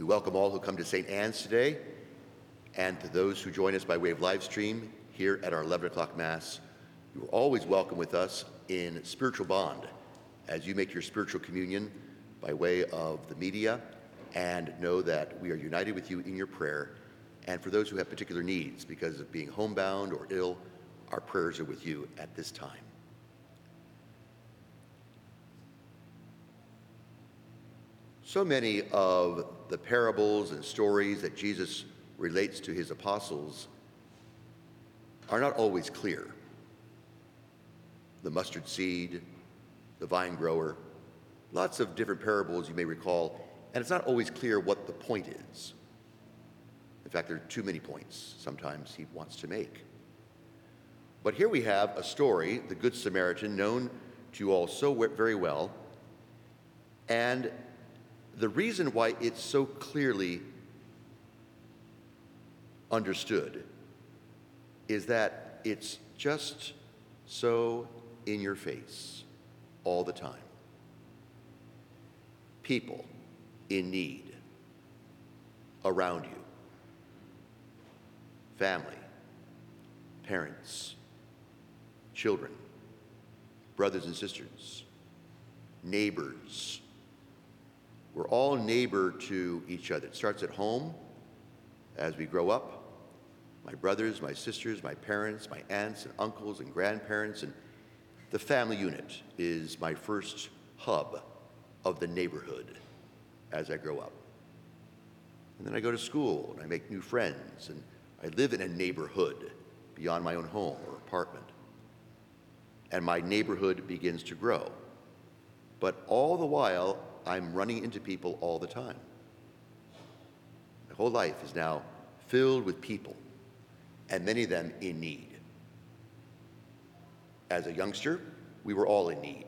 We welcome all who come to St. Anne's today and to those who join us by way of live stream here at our 11 o'clock Mass. You are always welcome with us in spiritual bond as you make your spiritual communion by way of the media and know that we are united with you in your prayer. And for those who have particular needs because of being homebound or ill, our prayers are with you at this time. So many of the parables and stories that Jesus relates to his apostles are not always clear. The mustard seed, the vine grower, lots of different parables you may recall, and it's not always clear what the point is. In fact, there are too many points sometimes he wants to make. But here we have a story, the Good Samaritan, known to you all so very well, and the reason why it's so clearly understood is that it's just so in your face all the time. People in need around you, family, parents, children, brothers and sisters, neighbors. We're all neighbor to each other. It starts at home as we grow up. My brothers, my sisters, my parents, my aunts and uncles and grandparents, and the family unit is my first hub of the neighborhood as I grow up. And then I go to school and I make new friends and I live in a neighborhood beyond my own home or apartment. And my neighborhood begins to grow. But all the while, I'm running into people all the time. My whole life is now filled with people, and many of them in need. As a youngster, we were all in need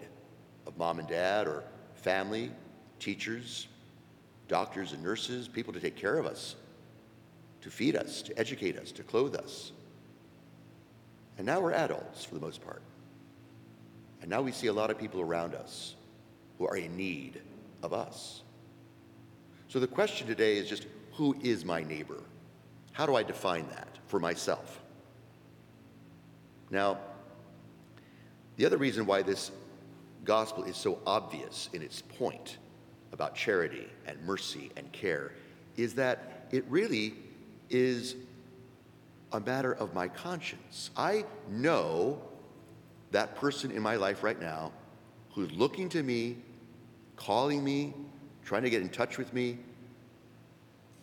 of mom and dad or family, teachers, doctors and nurses, people to take care of us, to feed us, to educate us, to clothe us. And now we're adults for the most part. And now we see a lot of people around us who are in need of us. So the question today is just who is my neighbor? How do I define that for myself? Now, the other reason why this gospel is so obvious in its point about charity and mercy and care is that it really is a matter of my conscience. I know that person in my life right now who's looking to me, calling me, trying to get in touch with me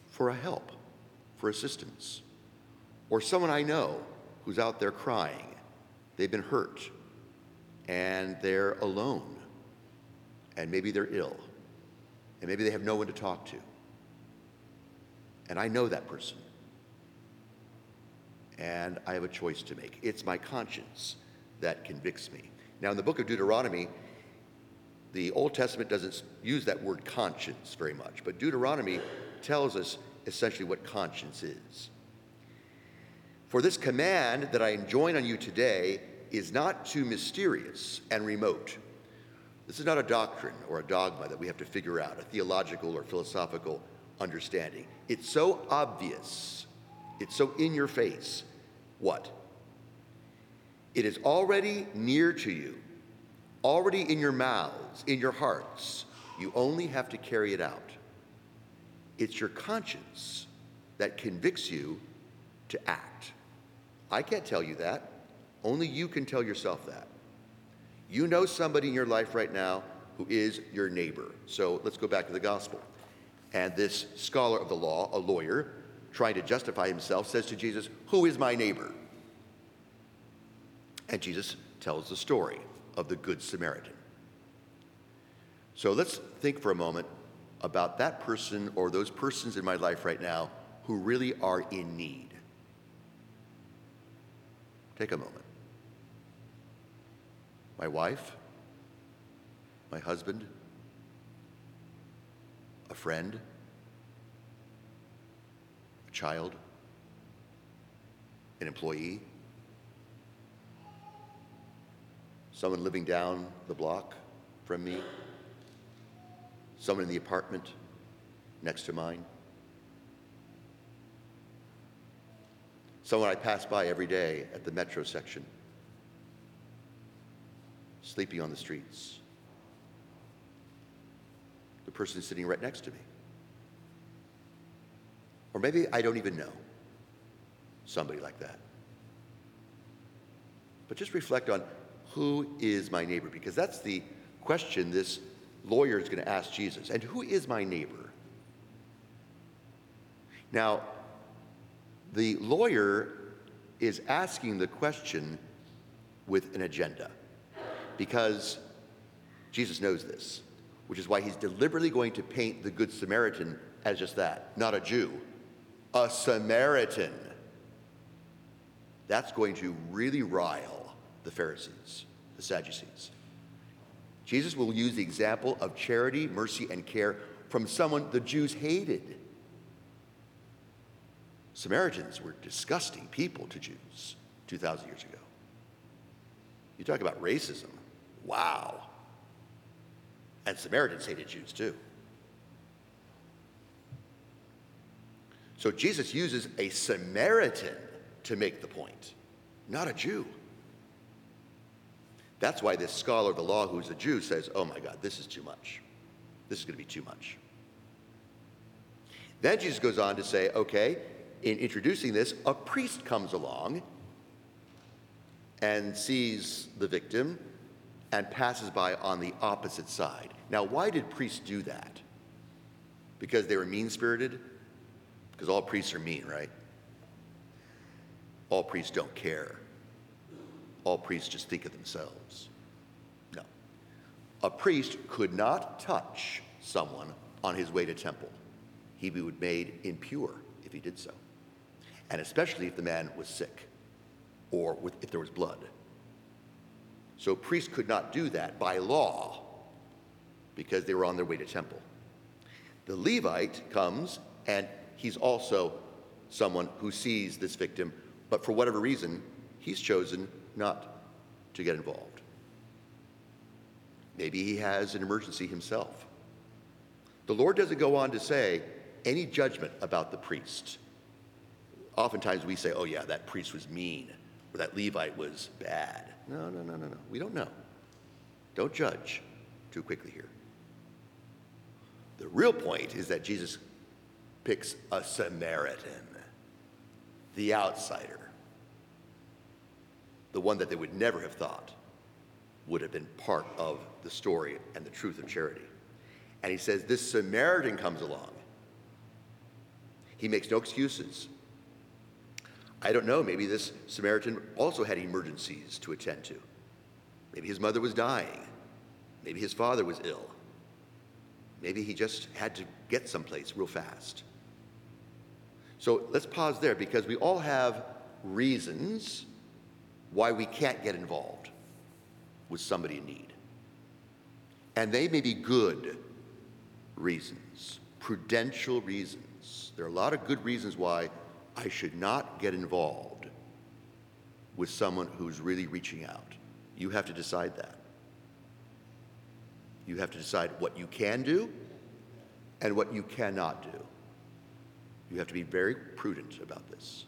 for a help, for assistance. Or someone I know who's out there crying. They've been hurt and they're alone and maybe they're ill and maybe they have no one to talk to. And I know that person. And I have a choice to make. It's my conscience that convicts me. Now, in the book of Deuteronomy, the Old Testament doesn't use that word conscience very much, but Deuteronomy tells us essentially what conscience is. For this command that I enjoin on you today is not too mysterious and remote this is not a doctrine or a dogma that we have to figure out, a theological or philosophical understanding. It's so obvious, it's so in your face. What? It is already near to you, already in your mouths, in your hearts. You only have to carry it out. It's your conscience that convicts you to act. I can't tell you that. Only you can tell yourself that. You know somebody in your life right now who is your neighbor. So let's go back to the gospel. And this scholar of the law, a lawyer, trying to justify himself, says to Jesus, Who is my neighbor? And Jesus tells the story of the Good Samaritan. So let's think for a moment about that person or those persons in my life right now who really are in need. Take a moment my wife, my husband, a friend, a child, an employee, someone living down the block from me, someone in the apartment next to mine, someone I pass by every day at the metro section, sleeping on the streets, the person sitting right next to me. Or maybe I don't even know somebody like that. But just reflect on who is my neighbor? Because that's the question this lawyer is going to ask Jesus. And who is my neighbor? Now, the lawyer is asking the question with an agenda because Jesus knows this, which is why he's deliberately going to paint the Good Samaritan as just that, not a Jew, a Samaritan. That's going to really rile the Pharisees, the Sadducees. Jesus will use the example of charity, mercy, and care from someone the Jews hated. Samaritans were disgusting people to Jews 2,000 years ago. You talk about racism. Wow. And Samaritans hated Jews too. So Jesus uses a Samaritan to make the point, not a Jew. That's why this scholar of the law, who's a Jew, says, Oh my God, this is too much. This is going to be too much. Then Jesus goes on to say, Okay, in introducing this, a priest comes along and sees the victim and passes by on the opposite side. Now, why did priests do that? Because they were mean spirited? Because all priests are mean, right? All priests don't care all priests just think of themselves. No. A priest could not touch someone on his way to temple. He would be made impure if he did so. And especially if the man was sick or with, if there was blood. So priests could not do that by law because they were on their way to temple. The Levite comes and he's also someone who sees this victim, but for whatever reason, he's chosen not to get involved. Maybe he has an emergency himself. The Lord doesn't go on to say any judgment about the priest. Oftentimes we say, oh, yeah, that priest was mean, or that Levite was bad. No, no, no, no, no. We don't know. Don't judge too quickly here. The real point is that Jesus picks a Samaritan, the outsider, the one that they would never have thought would have been part of the story and the truth of charity. And he says, This Samaritan comes along. He makes no excuses. I don't know, maybe this Samaritan also had emergencies to attend to. Maybe his mother was dying. Maybe his father was ill. Maybe he just had to get someplace real fast. So let's pause there because we all have reasons why we can't get involved with somebody in need. And they may be good reasons, prudential reasons. There are a lot of good reasons why I should not get involved with someone who's really reaching out. You have to decide that. You have to decide what you can do and what you cannot do. You have to be very prudent about this.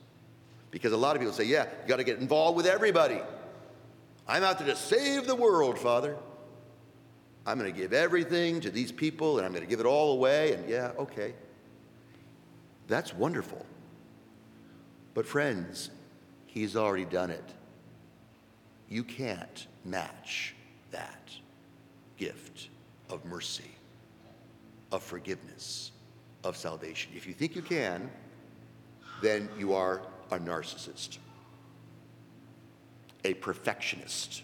Because a lot of people say, yeah, you got to get involved with everybody. I'm out there to save the world, Father. I'm going to give everything to these people and I'm going to give it all away. And yeah, okay. That's wonderful. But, friends, He's already done it. You can't match that gift of mercy, of forgiveness, of salvation. If you think you can, then you are a narcissist, a perfectionist,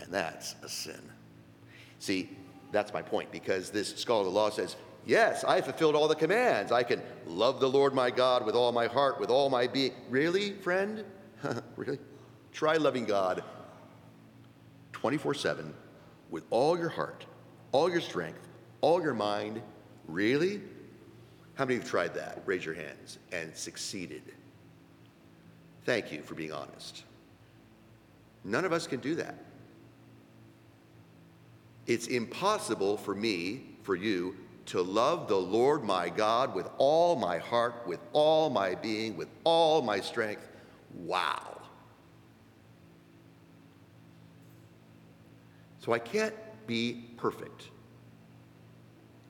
and that's a sin. See, that's my point because this scholar of the law says, Yes, I fulfilled all the commands. I can love the Lord my God with all my heart, with all my being. Really, friend? really? Try loving God 24 7 with all your heart, all your strength, all your mind. Really? How many have tried that? Raise your hands and succeeded. Thank you for being honest. None of us can do that. It's impossible for me, for you, to love the Lord my God with all my heart, with all my being, with all my strength. Wow. So I can't be perfect.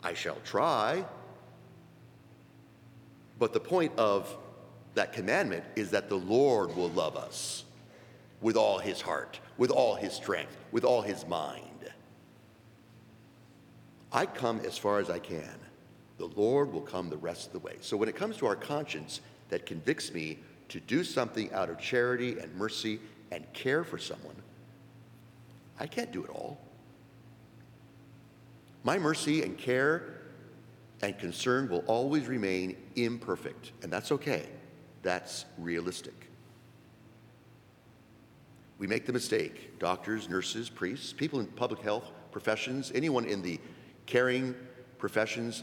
I shall try. But the point of that commandment is that the Lord will love us with all his heart, with all his strength, with all his mind. I come as far as I can. The Lord will come the rest of the way. So when it comes to our conscience that convicts me to do something out of charity and mercy and care for someone, I can't do it all. My mercy and care and concern will always remain imperfect, and that's okay. That's realistic. We make the mistake, doctors, nurses, priests, people in public health professions, anyone in the caring professions,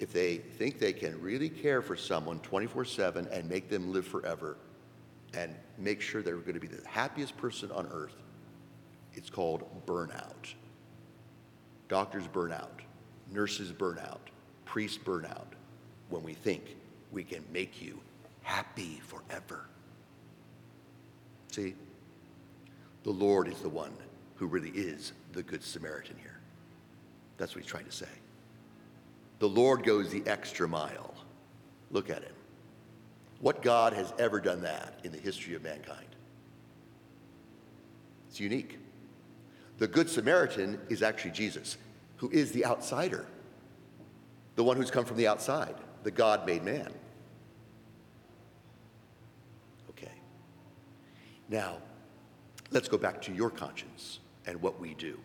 if they think they can really care for someone 24 7 and make them live forever and make sure they're going to be the happiest person on earth, it's called burnout. Doctors burn out, nurses burn out, priests burn out when we think we can make you happy forever. See, the Lord is the one who really is the Good Samaritan here. That's what he's trying to say. The Lord goes the extra mile. Look at him. What God has ever done that in the history of mankind? It's unique. The Good Samaritan is actually Jesus, who is the outsider, the one who's come from the outside, the God made man. Okay. Now, let's go back to your conscience and what we do.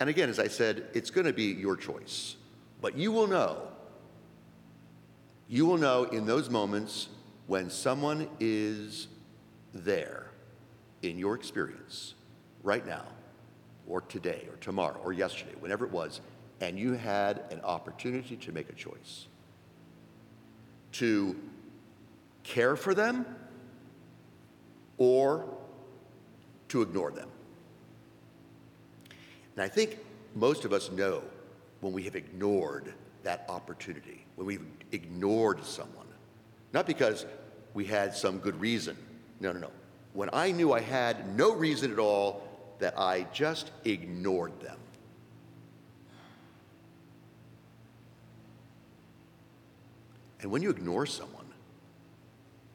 And again, as I said, it's going to be your choice. But you will know, you will know in those moments when someone is there in your experience right now or today or tomorrow or yesterday, whenever it was, and you had an opportunity to make a choice to care for them or to ignore them. And I think most of us know when we have ignored that opportunity, when we've ignored someone, not because we had some good reason. No, no, no. When I knew I had no reason at all that I just ignored them. And when you ignore someone,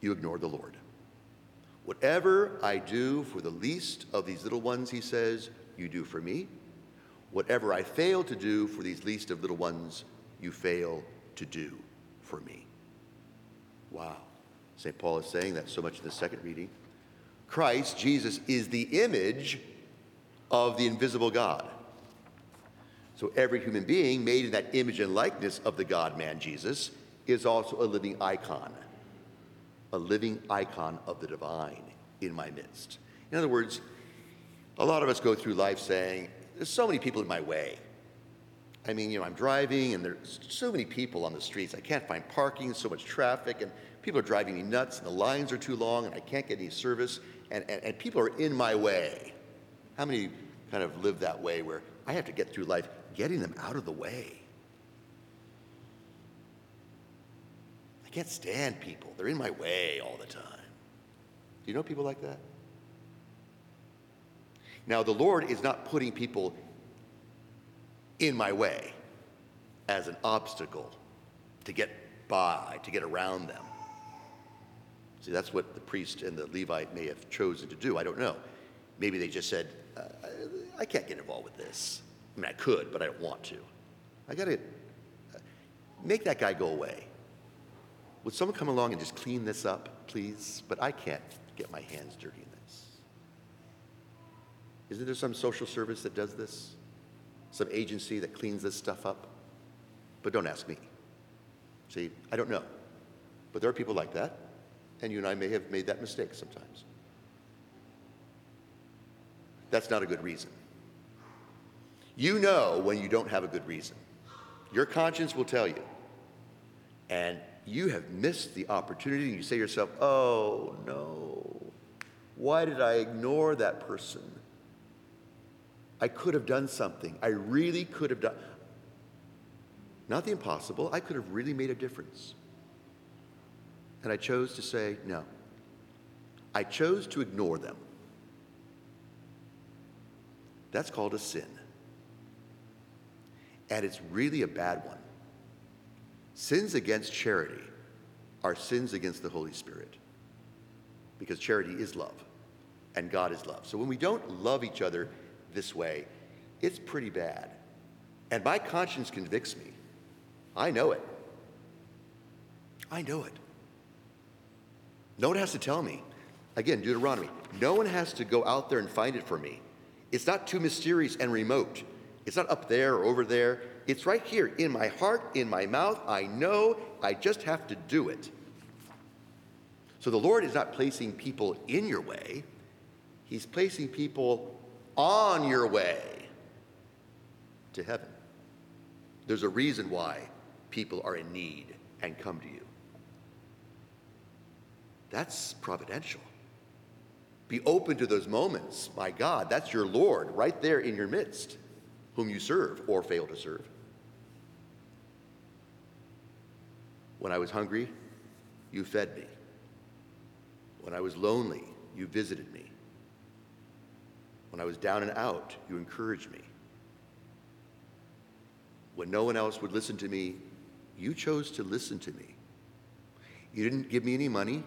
you ignore the Lord. Whatever I do for the least of these little ones, he says, you do for me. Whatever I fail to do for these least of little ones, you fail to do for me. Wow. St. Paul is saying that so much in the second reading. Christ, Jesus, is the image of the invisible God. So every human being made in that image and likeness of the God man Jesus is also a living icon, a living icon of the divine in my midst. In other words, a lot of us go through life saying, There's so many people in my way. I mean, you know, I'm driving and there's so many people on the streets. I can't find parking, so much traffic, and people are driving me nuts, and the lines are too long, and I can't get any service, and, and, and people are in my way. How many kind of live that way where I have to get through life getting them out of the way? Can't stand people. They're in my way all the time. Do you know people like that? Now, the Lord is not putting people in my way as an obstacle to get by, to get around them. See, that's what the priest and the Levite may have chosen to do. I don't know. Maybe they just said, uh, I can't get involved with this. I mean, I could, but I don't want to. I got to uh, make that guy go away. Would someone come along and just clean this up, please? But I can't get my hands dirty in this. Isn't there some social service that does this? Some agency that cleans this stuff up? But don't ask me. See, I don't know. But there are people like that, and you and I may have made that mistake sometimes. That's not a good reason. You know when you don't have a good reason. Your conscience will tell you. And you have missed the opportunity, and you say to yourself, oh no, why did I ignore that person? I could have done something. I really could have done. not the impossible. I could have really made a difference. And I chose to say no. I chose to ignore them. That's called a sin. And it's really a bad one. Sins against charity are sins against the Holy Spirit because charity is love and God is love. So when we don't love each other this way, it's pretty bad. And my conscience convicts me. I know it. I know it. No one has to tell me. Again, Deuteronomy. No one has to go out there and find it for me. It's not too mysterious and remote. It's not up there or over there. It's right here in my heart, in my mouth. I know. I just have to do it. So the Lord is not placing people in your way, He's placing people on your way to heaven. There's a reason why people are in need and come to you. That's providential. Be open to those moments. My God, that's your Lord right there in your midst, whom you serve or fail to serve. When I was hungry, you fed me. When I was lonely, you visited me. When I was down and out, you encouraged me. When no one else would listen to me, you chose to listen to me. You didn't give me any money.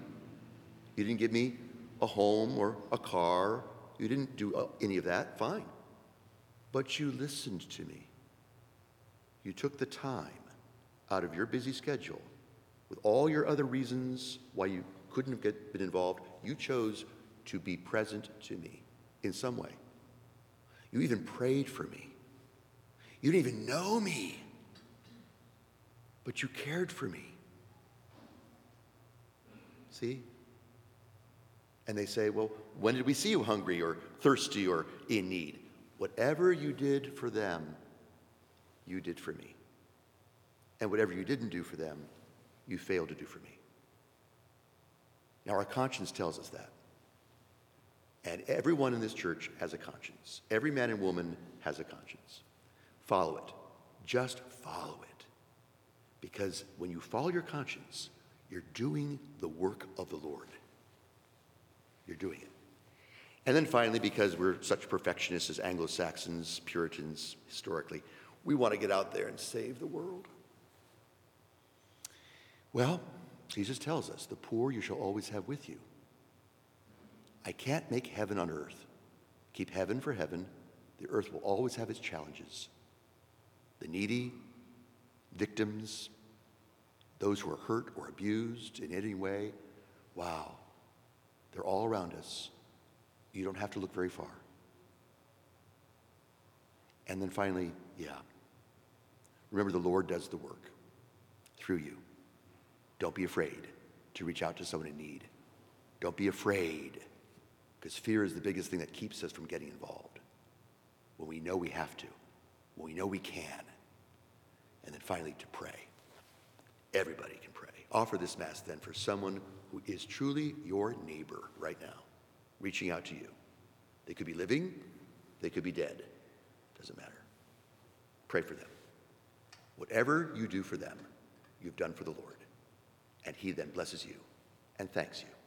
You didn't give me a home or a car. You didn't do uh, any of that. Fine. But you listened to me. You took the time out of your busy schedule with all your other reasons why you couldn't have get, been involved. You chose to be present to me in some way. You even prayed for me. You didn't even know me, but you cared for me. See? And they say, Well, when did we see you hungry or thirsty or in need? Whatever you did for them, you did for me. And whatever you didn't do for them, you failed to do for me. Now, our conscience tells us that. And everyone in this church has a conscience. Every man and woman has a conscience. Follow it. Just follow it. Because when you follow your conscience, you're doing the work of the Lord. You're doing it. And then finally, because we're such perfectionists as Anglo Saxons, Puritans historically, we want to get out there and save the world. Well, Jesus tells us the poor you shall always have with you. I can't make heaven on earth. Keep heaven for heaven. The earth will always have its challenges. The needy, victims, those who are hurt or abused in any way, wow, they're all around us. You don't have to look very far. And then finally, yeah, remember the Lord does the work through you. Don't be afraid to reach out to someone in need. Don't be afraid because fear is the biggest thing that keeps us from getting involved. When we know we have to, when we know we can. And then finally, to pray. Everybody can pray. Offer this Mass then for someone who is truly your neighbor right now, reaching out to you. They could be living, they could be dead. Doesn't matter. Pray for them. Whatever you do for them, you've done for the Lord. And He then blesses you and thanks you.